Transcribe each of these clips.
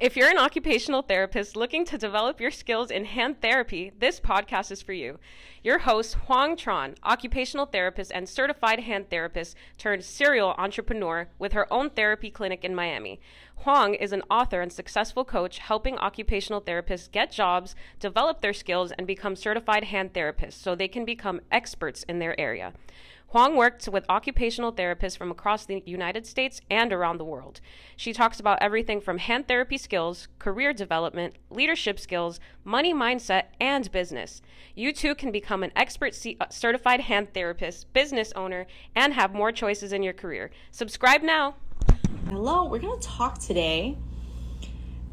If you're an occupational therapist looking to develop your skills in hand therapy, this podcast is for you. Your host, Huong Tran, occupational therapist and certified hand therapist turned serial entrepreneur with her own therapy clinic in Miami. Huong is an author and successful coach helping occupational therapists get jobs, develop their skills, and become certified hand therapists so they can become experts in their area. Huong works with occupational therapists from across the United States and around the world. She talks about everything from hand therapy skills, career development, leadership skills, money mindset, and business. You too can become an expert C- uh, certified hand therapist, business owner, and have more choices in your career. Subscribe now. Hello, we're going to talk today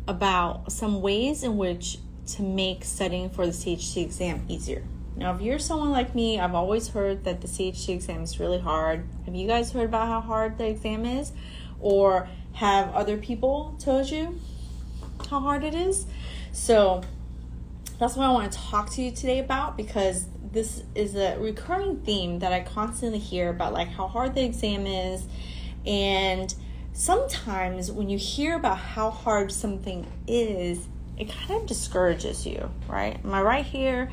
about some ways in which to make studying for the CHT exam easier. Now, if you're someone like me, I've always heard that the CHT exam is really hard. Have you guys heard about how hard the exam is? Or have other people told you how hard it is? So, that's what I want to talk to you today about because this is a recurring theme that I constantly hear about like how hard the exam is and sometimes when you hear about how hard something is it kind of discourages you right am i right here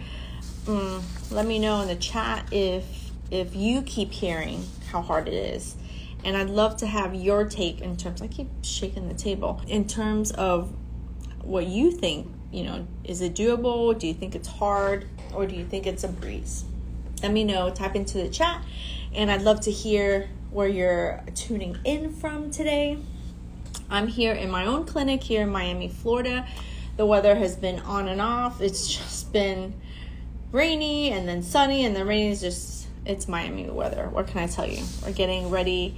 mm, let me know in the chat if if you keep hearing how hard it is. And i'd love to have your take in terms i keep shaking the table in terms of what you think you know is it doable? Do you think it's hard? Or do you think it's a breeze? Let me know type into the chat. And i'd love to hear where you're tuning in from today. I'm here in my own clinic here in miami florida. The weather has been on and off. It's just been rainy and then sunny and then rainy is just it's Miami weather. What can I tell you? We're getting ready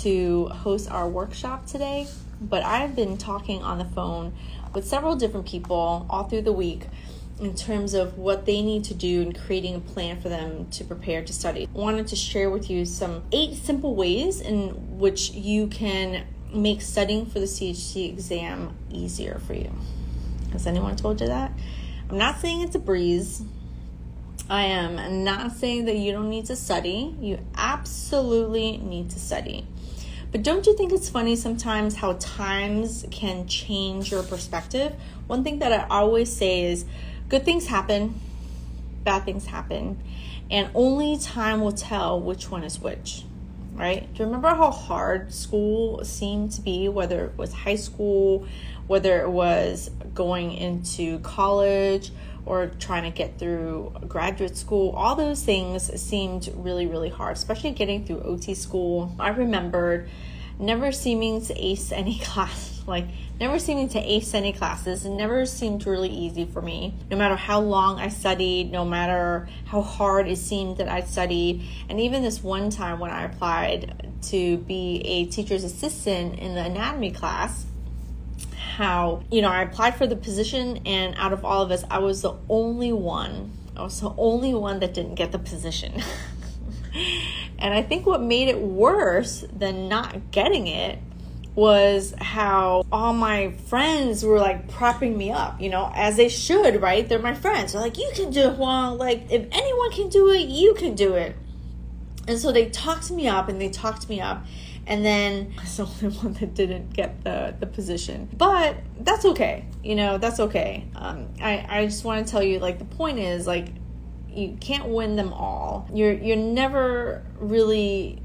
to host our workshop today, but I've been talking on the phone with several different people all through the week in terms of what they need to do and creating a plan for them to prepare to study. I wanted to share with you some eight simple ways in which you can make studying for the CHT exam easier for you. Has anyone told you that? I'm not saying it's a breeze. I am not saying that you don't need to study. You absolutely need to study. But don't you think it's funny sometimes how times can change your perspective? One thing that I always say is good things happen, bad things happen, and only time will tell which one is which, right? Do you remember how hard school seemed to be, whether it was high school, whether it was going into college? Or trying to get through graduate school, all those things seemed really, really hard, especially getting through OT school. I remembered never seeming to ace any class, like never seeming to ace any classes, and never seemed really easy for me. No matter how long I studied, no matter how hard it seemed that I studied, and even this one time when I applied to be a teacher's assistant in the anatomy class, how, you know, I applied for the position, and out of all of us, I was the only one. I was the only one that didn't get the position. and I think what made it worse than not getting it was how all my friends were like propping me up, you know, as they should, right? They're my friends. They're like, you can do it, Huong. Like, if anyone can do it, you can do it. And so they talked me up and they talked me up and then I was the only one that didn't get the the position. But that's okay, you know, that's okay. Um, I I just want to tell you, like, the point is, like, you can't win them all. You're you're never really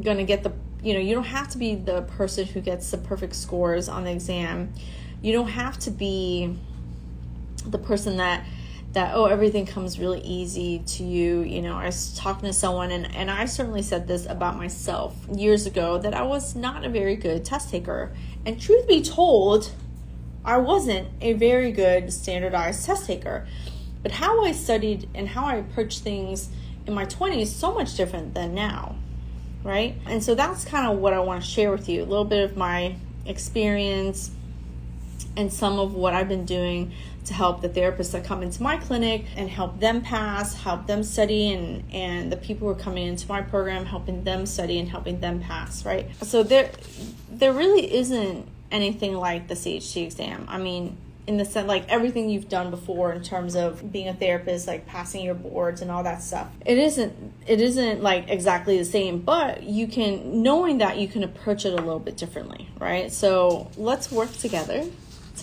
gonna get the you know you don't have to be the person who gets the perfect scores on the exam. You don't have to be the person that that oh everything comes really easy to you you know i was talking to someone and, and i certainly said this about myself years ago that i was not a very good test taker. And truth be told i wasn't a very good standardized test taker. But how i studied and how i approached things in my 20s so much different than now right? And so that's kind of what i want to share with you a little bit of my experience and some of what i've been doing to help the therapists that come into my clinic and help them pass, help them study, and and the people who are coming into my program helping them study and helping them pass. Right. So there, there really isn't anything like the CHT exam. I mean, in the sense like everything you've done before in terms of being a therapist like passing your boards and all that stuff it isn't it isn't like exactly the same but you can knowing that you can approach it a little bit differently right so let's work together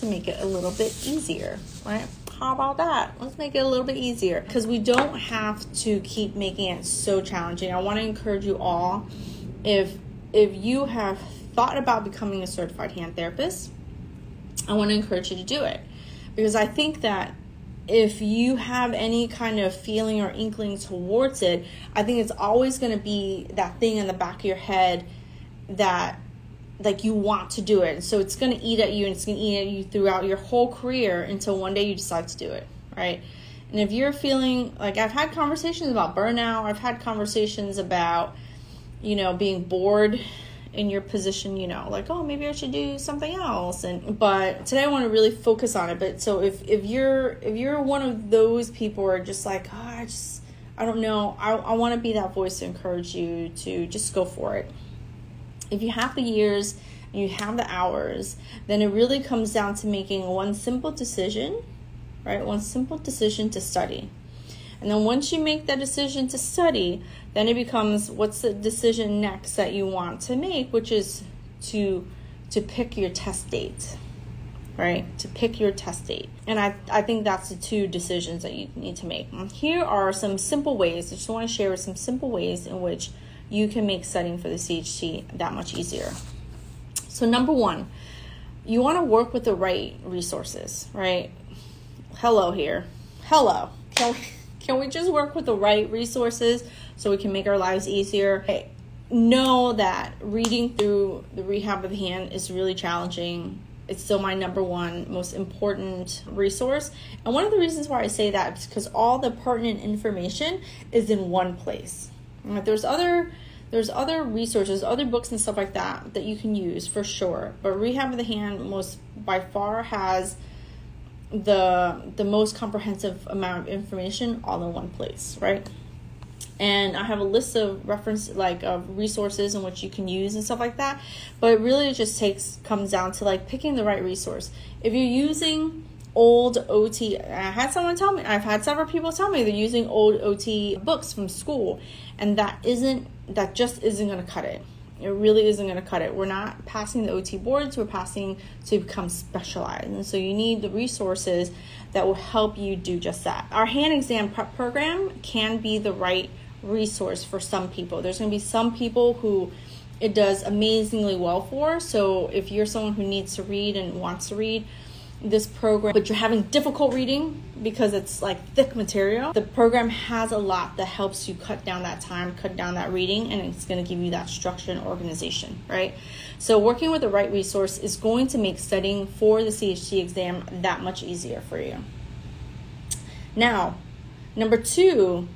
to make it a little bit easier, right? How about that? Let's make it a little bit easier because we don't have to keep making it so challenging. I want to encourage you all if if you have thought about becoming a certified hand therapist, I want to encourage you to do it because I think that if you have any kind of feeling or inkling towards it, I think it's always going to be that thing in the back of your head that like you want to do it. So it's going to eat at you and it's going to eat at you throughout your whole career until one day you decide to do it, right? And if you're feeling like I've had conversations about burnout, I've had conversations about you know being bored in your position, you know, like, oh, maybe I should do something else. And but today I want to really focus on it. But so if if you're if you're one of those people who are just like, oh, I just I don't know, I I want to be that voice to encourage you to just go for it. If you have the years and you have the hours, then it really comes down to making one simple decision, right? One simple decision to study. And then once you make that decision to study, then it becomes what's the decision next that you want to make, which is to to pick your test date. Right? To pick your test date. And I, I think that's the two decisions that you need to make. Here are some simple ways. I just want to share some simple ways in which you can make studying for the CHT that much easier. So number one, you want to work with the right resources, right? Hello here. Hello. Can we, can we just work with the right resources so we can make our lives easier? Hey, know that reading through the rehab of the hand is really challenging. It's still my number one most important resource. And one of the reasons why I say that is because all the pertinent information is in one place. There's other there's other resources, other books and stuff like that that you can use for sure. But Rehab of the Hand most by far has the the most comprehensive amount of information all in one place, right? And I have a list of reference like of resources in which you can use and stuff like that. But it really just takes comes down to like picking the right resource. If you're using old OT. I had someone tell me, I've had several people tell me they're using old OT books from school, and that isn't, that just isn't going to cut it. It really isn't going to cut it. We're not passing the OT boards, we're passing to become specialized. And so you need the resources that will help you do just that. Our hand exam prep program can be the right resource for some people. There's going to be some people who it does amazingly well for. So if you're someone who needs to read and wants to read, this program, but you're having difficult reading because it's like thick material, the program has a lot that helps you cut down that time, cut down that reading, and it's going to give you that structure and organization, right? So, working with the right resource is going to make studying for the CHT exam that much easier for you. Now, number two,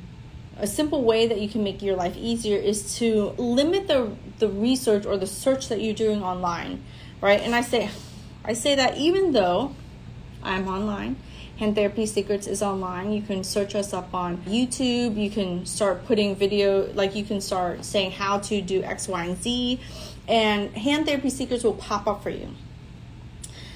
a simple way that you can make your life easier is to limit the the research or the search that you're doing online, right? And I say I say that even though I'm online, Hand Therapy Secrets is online. You can search us up on YouTube. You can start putting video, like you can start saying how to do X, Y, and Z, and Hand Therapy Secrets will pop up for you.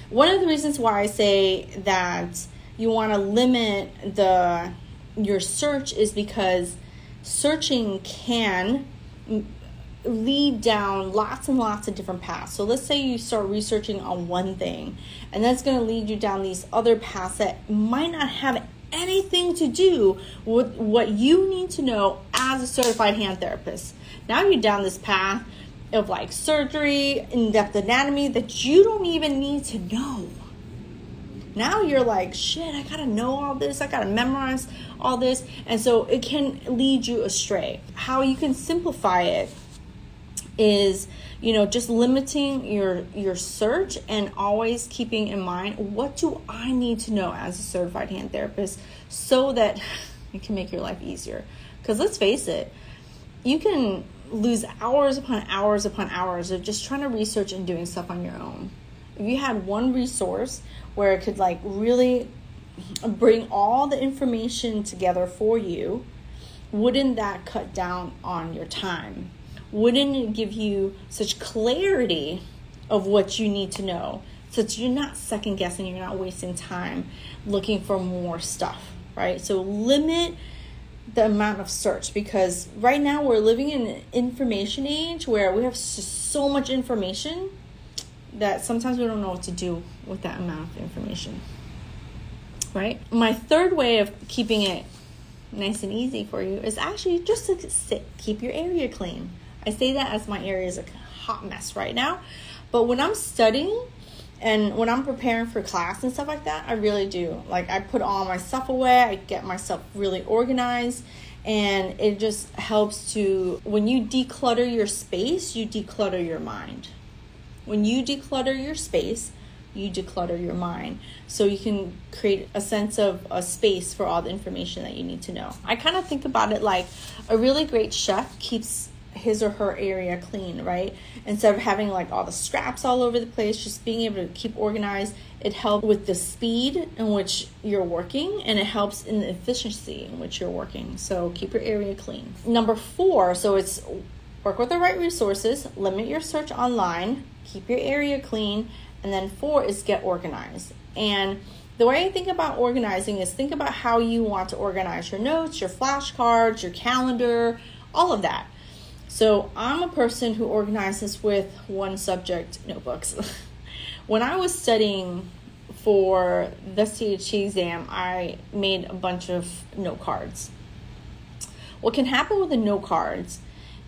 One of the reasons why I say that you want to limit the your search is because searching can lead down lots and lots of different paths. So let's say you start researching on one thing, and that's going to lead you down these other paths that might not have anything to do with what you need to know as a certified hand therapist. Now you're down this path of like surgery, in depth anatomy that you don't even need to know. Now you're like, shit, I gotta know all this, I gotta memorize all this. And so it can lead you astray. How you can simplify it is you know just limiting your your search and always keeping in mind what do i need to know as a certified hand therapist so that it can make your life easier? Because let's face it you can lose hours upon hours upon hours of just trying to research and doing stuff on your own. If you had one resource where it could like really bring all the information together for you wouldn't that cut down on your time wouldn't it give you such clarity of what you need to know so that you're not second guessing, you're not wasting time looking for more stuff, right? So limit the amount of search because right now we're living in an information age where we have so much information that sometimes we don't know what to do with that amount of information. Right? My third way of keeping it nice and easy for you is actually just to sit, keep your area clean. I say that as my area is a hot mess right now, but when I'm studying and when I'm preparing for class and stuff like that, I really do. Like I put all my stuff away, I get myself really organized and it just helps to when you declutter your space, you declutter your mind. When you declutter your space, you declutter your mind so you can create a sense of a space for all the information that you need to know. I kind of think about it like a really great chef keeps his or her area clean, right? Instead of having like all the scraps all over the place, just being able to keep organized, it helps with the speed in which you're working and it helps in the efficiency in which you're working. So keep your area clean. Number four, so it's work with the right resources, limit your search online, keep your area clean, and then four is get organized. And the way I think about organizing is think about how you want to organize your notes, your flashcards, your calendar, all of that. So I'm a person who organizes with one subject notebooks. when I was studying for the CHT exam, I made a bunch of note cards. What can happen with the note cards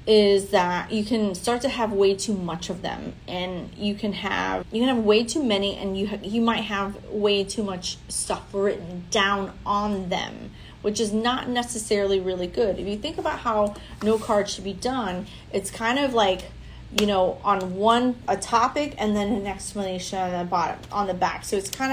is that you can start to have way too much of them and you can have you can have way too many and you ha- you might have way too much stuff written down on them which is not necessarily really good if you think about how no card should be done it's kind of like you know on one a topic and then an explanation on the bottom on the back so it's kind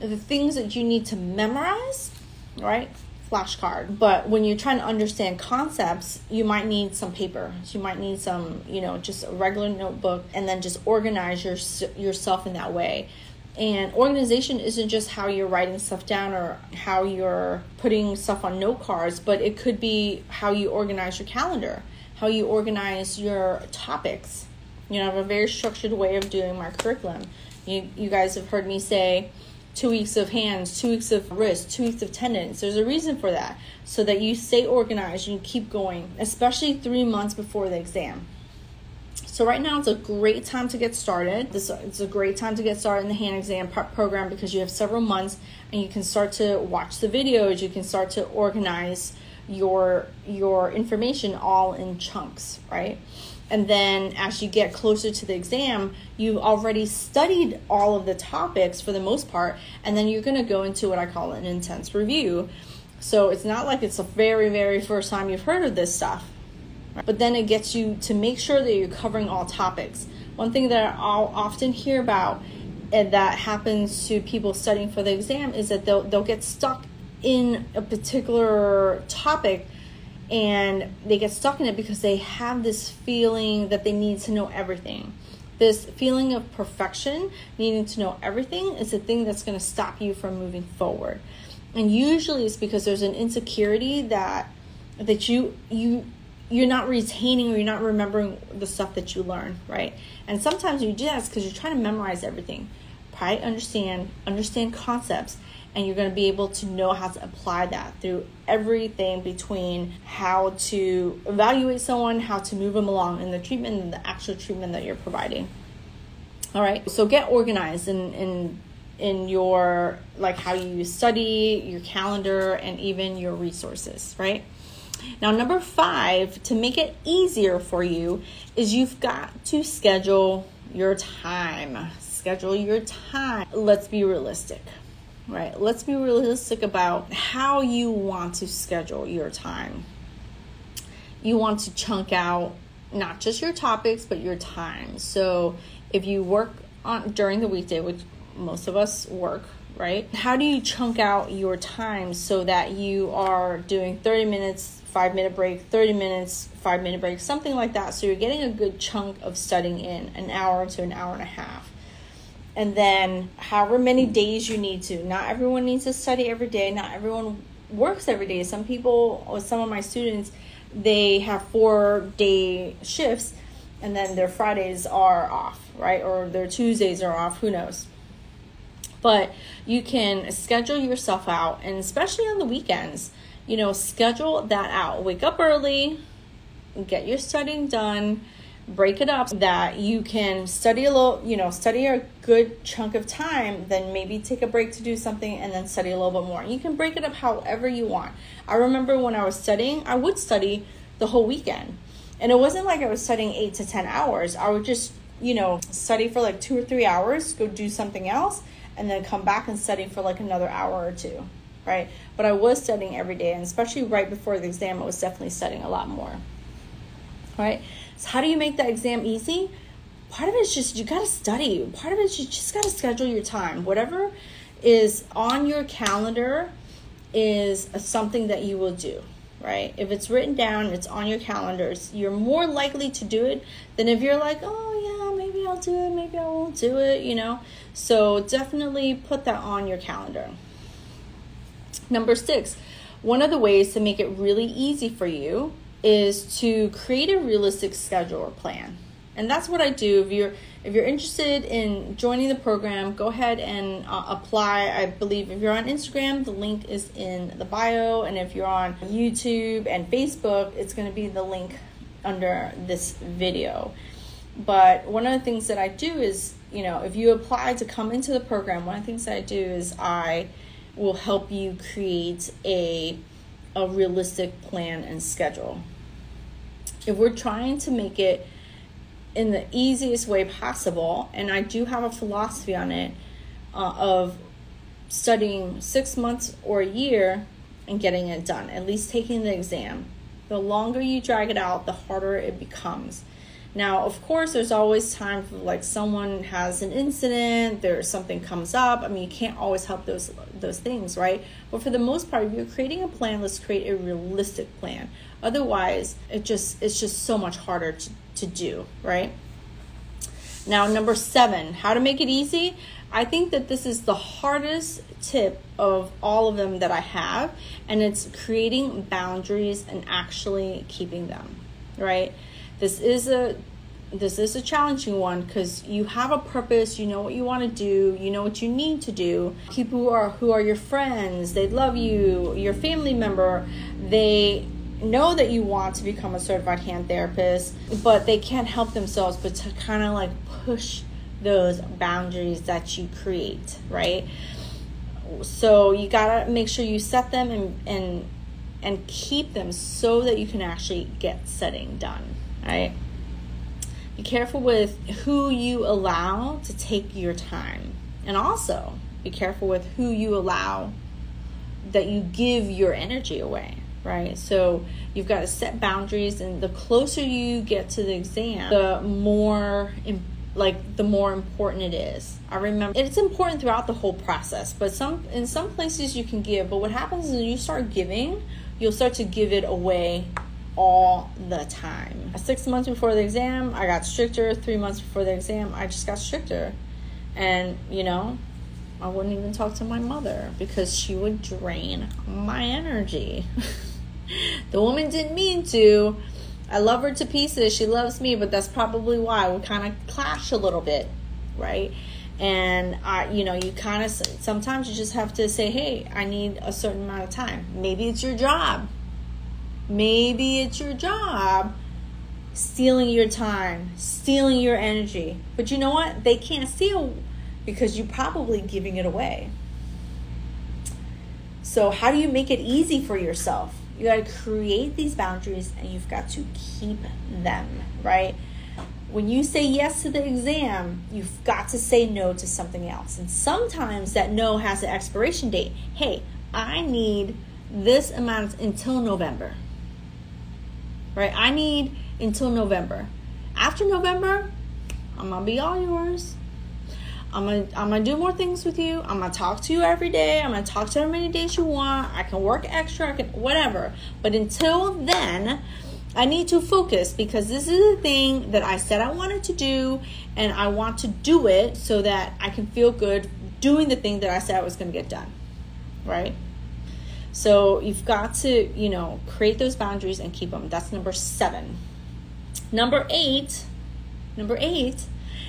of the things that you need to memorize right flashcard. But when you're trying to understand concepts, you might need some paper. You might need some, you know, just a regular notebook and then just organize your, yourself in that way. And organization isn't just how you're writing stuff down or how you're putting stuff on note cards, but it could be how you organize your calendar, how you organize your topics. You know, I have a very structured way of doing my curriculum. You, you guys have heard me say, two weeks of hands, two weeks of wrists, two weeks of tendons. There's a reason for that. So that you stay organized and you keep going, especially three months before the exam. So right now it's a great time to get started. This it's a great time to get started in the hand exam program because you have several months and you can start to watch the videos. You can start to organize your your information all in chunks, right? and then as you get closer to the exam you've already studied all of the topics for the most part and then you're going to go into what i call an intense review so it's not like it's the very very first time you've heard of this stuff but then it gets you to make sure that you're covering all topics one thing that i'll often hear about and that happens to people studying for the exam is that they'll, they'll get stuck in a particular topic and they get stuck in it because they have this feeling that they need to know everything. This feeling of perfection, needing to know everything, is the thing that's going to stop you from moving forward. And usually it's because there's an insecurity that that you you you're not retaining or you're not remembering the stuff that you learn, right? And sometimes you do that because you're trying to memorize everything. Try understand, understand concepts, and you're going to be able to know how to apply that through everything between how to evaluate someone, how to move them along in the treatment, and the actual treatment that you're providing. All right, so get organized in in in your like how you study, your calendar, and even your resources. Right. Now, number five, to make it easier for you, is you've got to schedule your time. Schedule your time. Let's be realistic right? Let's be realistic about how you want to schedule your time. You want to chunk out not just your topics, but your time. So if you work on during the weekday, which most of us work, right? How do you chunk out your time so that you are doing 30 minutes, five minute break, 30 minutes, five minute break, something like that. So you're getting a good chunk of studying in an hour to an hour and a half and then however many days you need to. Not everyone needs to study every day. Not everyone works every day. Some people, or some of my students, they have four day shifts, and then their Fridays are off, right? Or their Tuesdays are off. Who knows? But you can schedule yourself out, and especially on the weekends, you know, schedule that out. Wake up early, get your studying done break it up so that you can study a little, you know, study a good chunk of time, then maybe take a break to do something and then study a little bit more. You can break it up however you want. I remember when I was studying, I would study the whole weekend. And it wasn't like I was studying 8 to 10 hours. I would just, you know, study for like 2 or 3 hours, go do something else, and then come back and study for like another hour or two, right? But I was studying every day, and especially right before the exam, I was definitely studying a lot more. Right? So how do you make that exam easy? Part of it is just you got to study. Part of it is you just got to schedule your time. Whatever is on your calendar is something that you will do, right? If it's written down, it's on your calendars, you're more likely to do it than if you're like, oh yeah, maybe I'll do it, maybe I won't do it, you know? So definitely put that on your calendar. Number six, one of the ways to make it really easy for you is to create a realistic schedule or plan. And that's what I do. If you're if you're interested in joining the program, go ahead and uh, apply. I believe if you're on Instagram, the link is in the bio, and if you're on YouTube and Facebook, it's going to be the link under this video. But one of the things that I do is, you know, if you apply to come into the program, one of the things that I do is I will help you create a a realistic plan and schedule. If we're trying to make it in the easiest way possible, and I do have a philosophy on it uh, of studying six months or a year and getting it done, at least taking the exam. The longer you drag it out, the harder it becomes. Now, of course, there's always time for like someone has an incident, there's something comes up. I mean, you can't always help those those things, right? But for the most part, if you're creating a plan, let's create a realistic plan. Otherwise, it just it's just so much harder to, to do, right? Now, number seven, how to make it easy. I think that this is the hardest tip of all of them that I have, and it's creating boundaries and actually keeping them, right? This is a this is a challenging one because you have a purpose you know what you want to do you know what you need to do. People who are who are your friends they love you your family member they know that you want to become a certified hand therapist but they can't help themselves but to kind of like push those boundaries that you create right? So you gotta make sure you set them and and and keep them so that you can actually get setting done right? Be careful with who you allow to take your time. And also, be careful with who you allow that you give your energy away, right? So, you've got to set boundaries and the closer you get to the exam, the more like the more important it is. I remember it's important throughout the whole process, but some in some places you can give, but what happens is you start giving, you'll start to give it away all the time. Six months before the exam, I got stricter. Three months before the exam, I just got stricter. And, you know, I wouldn't even talk to my mother because she would drain my energy. the woman didn't mean to. I love her to pieces. She loves me, but that's probably why we kind of clash a little bit, right? And I, you know, you kind of sometimes you just have to say, "Hey, I need a certain amount of time." Maybe it's your job Maybe it's your job stealing your time, stealing your energy. But you know what? They can't steal because you're probably giving it away. So, how do you make it easy for yourself? You got to create these boundaries and you've got to keep them, right? When you say yes to the exam, you've got to say no to something else. And sometimes that no has an expiration date. Hey, I need this amount until November right? I need until November. After November, I'm gonna be all yours. I'm gonna I'm gonna do more things with you. I'm gonna talk to you every day. I'm gonna talk to you many days you want. I can work extra. I can whatever. But until then, I need to focus because this is the thing that I said I wanted to do, and I want to do it so that I can feel good doing the thing that I said I was gonna get done. Right? So you've got to, you know, create those boundaries and keep them. That's number seven. Number eight, number eight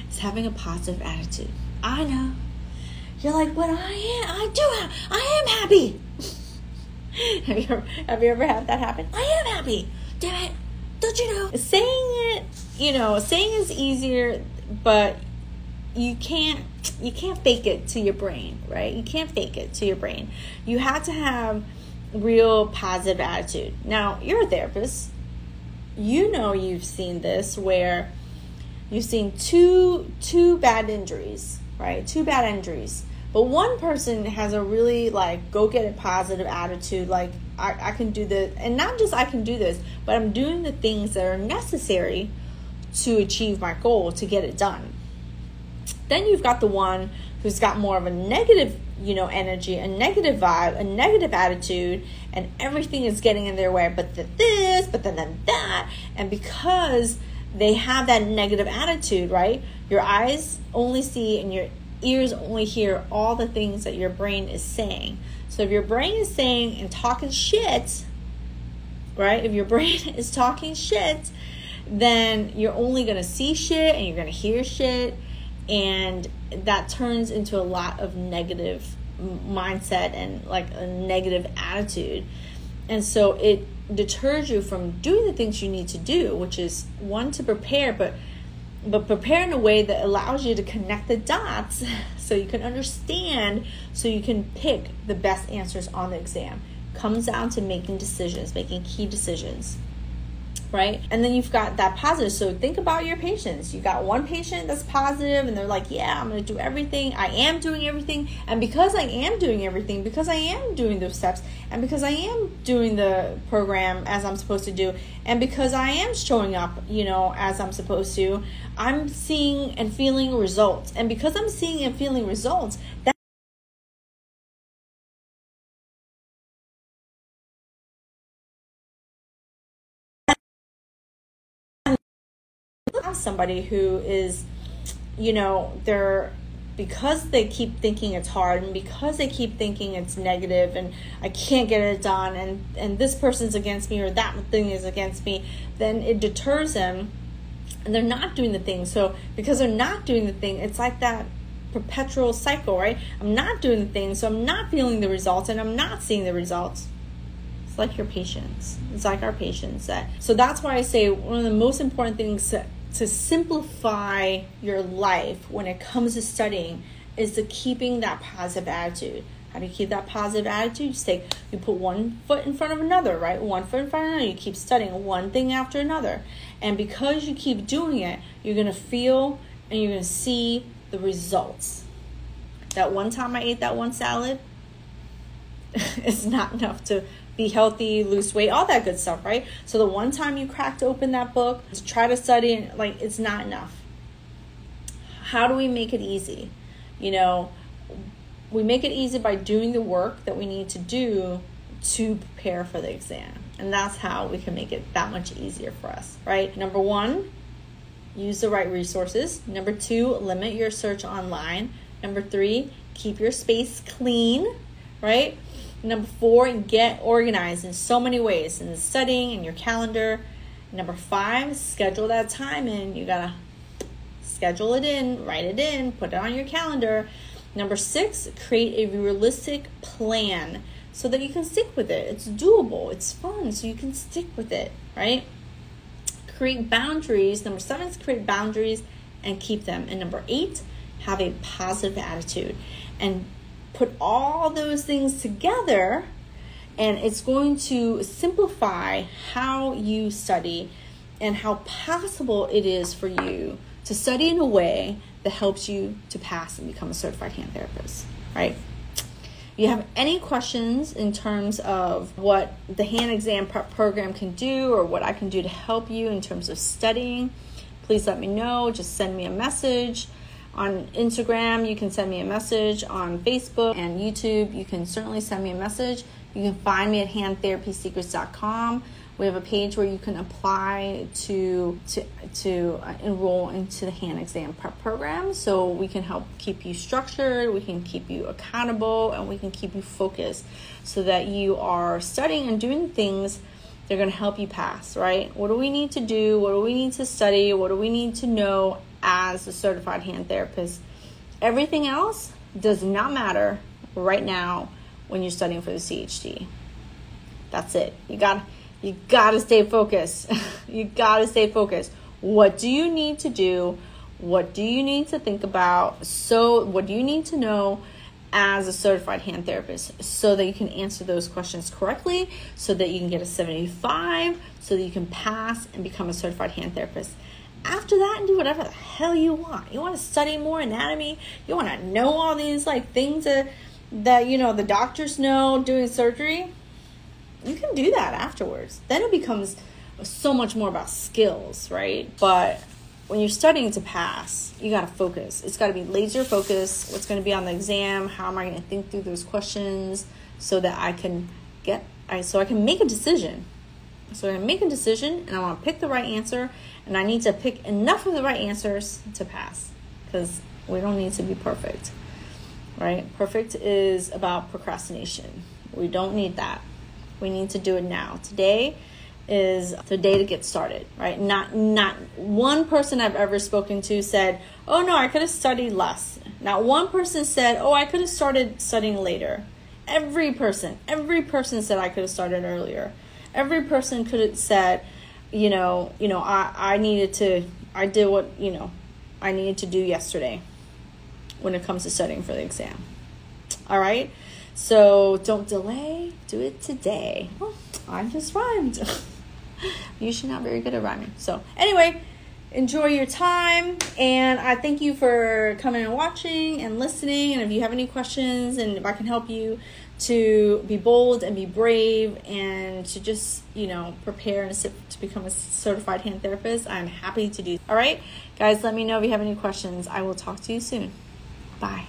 is having a positive attitude. I know. You're like, but I am, I do I am happy. have you ever, have you ever had that happen? I am happy. Damn it. don't you know? Saying it, you know, saying is easier, but you can't you can't fake it to your brain, right? You can't fake it to your brain. You have to have real positive attitude. Now, you're a therapist. You know you've seen this where you've seen two two bad injuries, right? Two bad injuries. But one person has a really like go get it positive attitude, like I, I can do this and not just I can do this, but I'm doing the things that are necessary to achieve my goal to get it done. Then you've got the one who's got more of a negative, you know, energy, a negative vibe, a negative attitude, and everything is getting in their way. But the this, but then, then that, and because they have that negative attitude, right? Your eyes only see and your ears only hear all the things that your brain is saying. So if your brain is saying and talking shit, right? If your brain is talking shit, then you're only going to see shit and you're going to hear shit and that turns into a lot of negative mindset and like a negative attitude. And so it deters you from doing the things you need to do which is one to prepare but but prepare in a way that allows you to connect the dots so you can understand so you can pick the best answers on the exam. Comes down to making decisions making key decisions right? And then you've got that positive. So think about your patients. You got one patient that's positive and they're like, yeah, I'm going to do everything. I am doing everything. And because I am doing everything, because I am doing those steps, and because I am doing the program as I'm supposed to do, and because I am showing up, you know, as I'm supposed to, I'm seeing and feeling results. And because I'm seeing and feeling results, that have somebody who is, you know, they're because they keep thinking it's hard and because they keep thinking it's negative and I can't get it done and and this person's against me or that thing is against me, then it deters them and they're not doing the thing. So because they're not doing the thing, it's like that perpetual cycle, right? I'm not doing the thing, so I'm not feeling the results and I'm not seeing the results. It's like your patients. It's like our patients that so that's why I say one of the most important things to to simplify your life when it comes to studying is to keeping that positive attitude. How do you keep that positive attitude? You say you put one foot in front of another, right? One foot in front of another. You keep studying one thing after another. And because you keep doing it, you're gonna feel and you're gonna see the results. That one time I ate that one salad, it's not enough to be healthy, lose weight, all that good stuff, right? So the one time you cracked open that book, to try to study, like it's not enough. How do we make it easy? You know, we make it easy by doing the work that we need to do to prepare for the exam. And that's how we can make it that much easier for us, right? Number one, use the right resources. Number two, limit your search online. Number three, keep your space clean, right? Number four, get organized in so many ways in the studying, in your calendar. Number five, schedule that time in. You gotta schedule it in, write it in, put it on your calendar. Number six, create a realistic plan so that you can stick with it. It's doable, it's fun, so you can stick with it, right? Create boundaries. Number seven is create boundaries and keep them. And number eight, have a positive attitude. And put all those things together and it's going to simplify how you study and how possible it is for you to study in a way that helps you to pass and become a certified hand therapist, right? You have any questions in terms of what the hand exam prep program can do or what I can do to help you in terms of studying, please let me know. Just send me a message on Instagram, you can send me a message. On Facebook and YouTube, you can certainly send me a message. You can find me at handtherapysecrets.com. We have a page where you can apply to to to enroll into the hand exam prep program. So we can help keep you structured, we can keep you accountable, and we can keep you focused, so that you are studying and doing things they're going to help you pass. Right? What do we need to do? What do we need to study? What do we need to know as a certified hand therapist. Everything else does not matter right now when you're studying for the CHT. That's it. You got You gotta stay focused. you gotta stay focused. What do you need to do? What do you need to think about? So, what do you need to know as a certified hand therapist so that you can answer those questions correctly, so that you can get a 75, so that you can pass and become a certified hand therapist? After that, and do whatever the hell you want. You want to study more anatomy? You want to know all these like things that that you know the doctors know doing surgery? You can do that afterwards. Then it becomes so much more about skills, right? But when you're studying to pass, you got to focus. It's got to be laser focus. What's going to be on the exam? How am I going to think through those questions so that I can get I so I can make a decision. So I make a decision and I want to pick the right answer and I need to pick enough of the right answers to pass cuz we don't need to be perfect. Right? Perfect is about procrastination. We don't need that. We need to do it now. Today is the day to get started, right? Not not one person I've ever spoken to said, "Oh no, I could have studied less." Not one person said, "Oh, I could have started studying later." Every person, every person said I could have started earlier. Every person could have said, you know, you know, I I needed to I did what, you know, I needed to do yesterday when it comes to studying for the exam. All right? So don't delay, do it today. Oh, I just rhymed. usually not very good at rhyming. So, anyway, enjoy your time and I thank you for coming and watching and listening. And if you have any questions and if I can help you to be bold and be brave and to just, you know, prepare and to become a certified hand therapist, I'm happy to do. All right, guys, let me know if you have any questions. I will talk to you soon. Bye.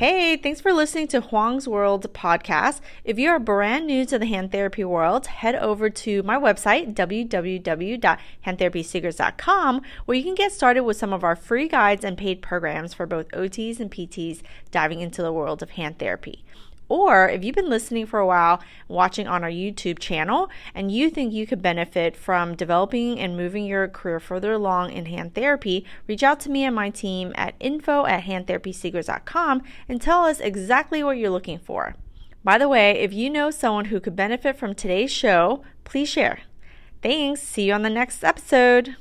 Hey, thanks for listening to Huong's World podcast. If you are brand new to the hand therapy world, head over to my website, www.handtherapysecrets.com, where you can get started with some of our free guides and paid programs for both OTs and PTs diving into the world of hand therapy. Or if you've been listening for a while, watching on our YouTube channel, and you think you could benefit from developing and moving your career further along in hand therapy, reach out to me and my team at info at handtherapysecrets.com and tell us exactly what you're looking for. By the way, if you know someone who could benefit from today's show, please share. Thanks. See you on the next episode.